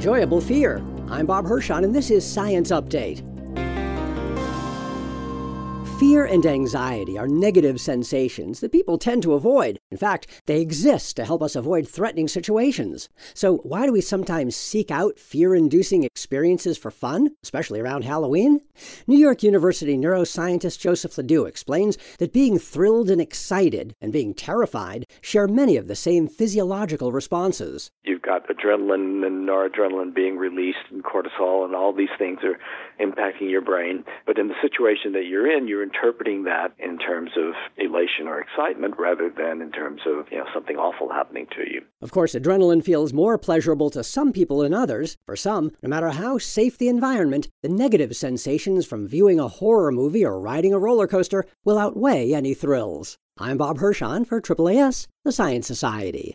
enjoyable fear. I'm Bob Hirshon, and this is Science Update. Fear and anxiety are negative sensations that people tend to avoid. In fact, they exist to help us avoid threatening situations. So, why do we sometimes seek out fear inducing experiences for fun, especially around Halloween? New York University neuroscientist Joseph Ledoux explains that being thrilled and excited and being terrified share many of the same physiological responses. You've got adrenaline and noradrenaline being released, and cortisol, and all these things are impacting your brain. But in the situation that you're in, you're interpreting that in terms of elation or excitement rather than in terms of you know something awful happening to you. Of course, adrenaline feels more pleasurable to some people than others. For some, no matter how safe the environment, the negative sensations from viewing a horror movie or riding a roller coaster will outweigh any thrills. I'm Bob Hirshon for AAAS, the Science Society.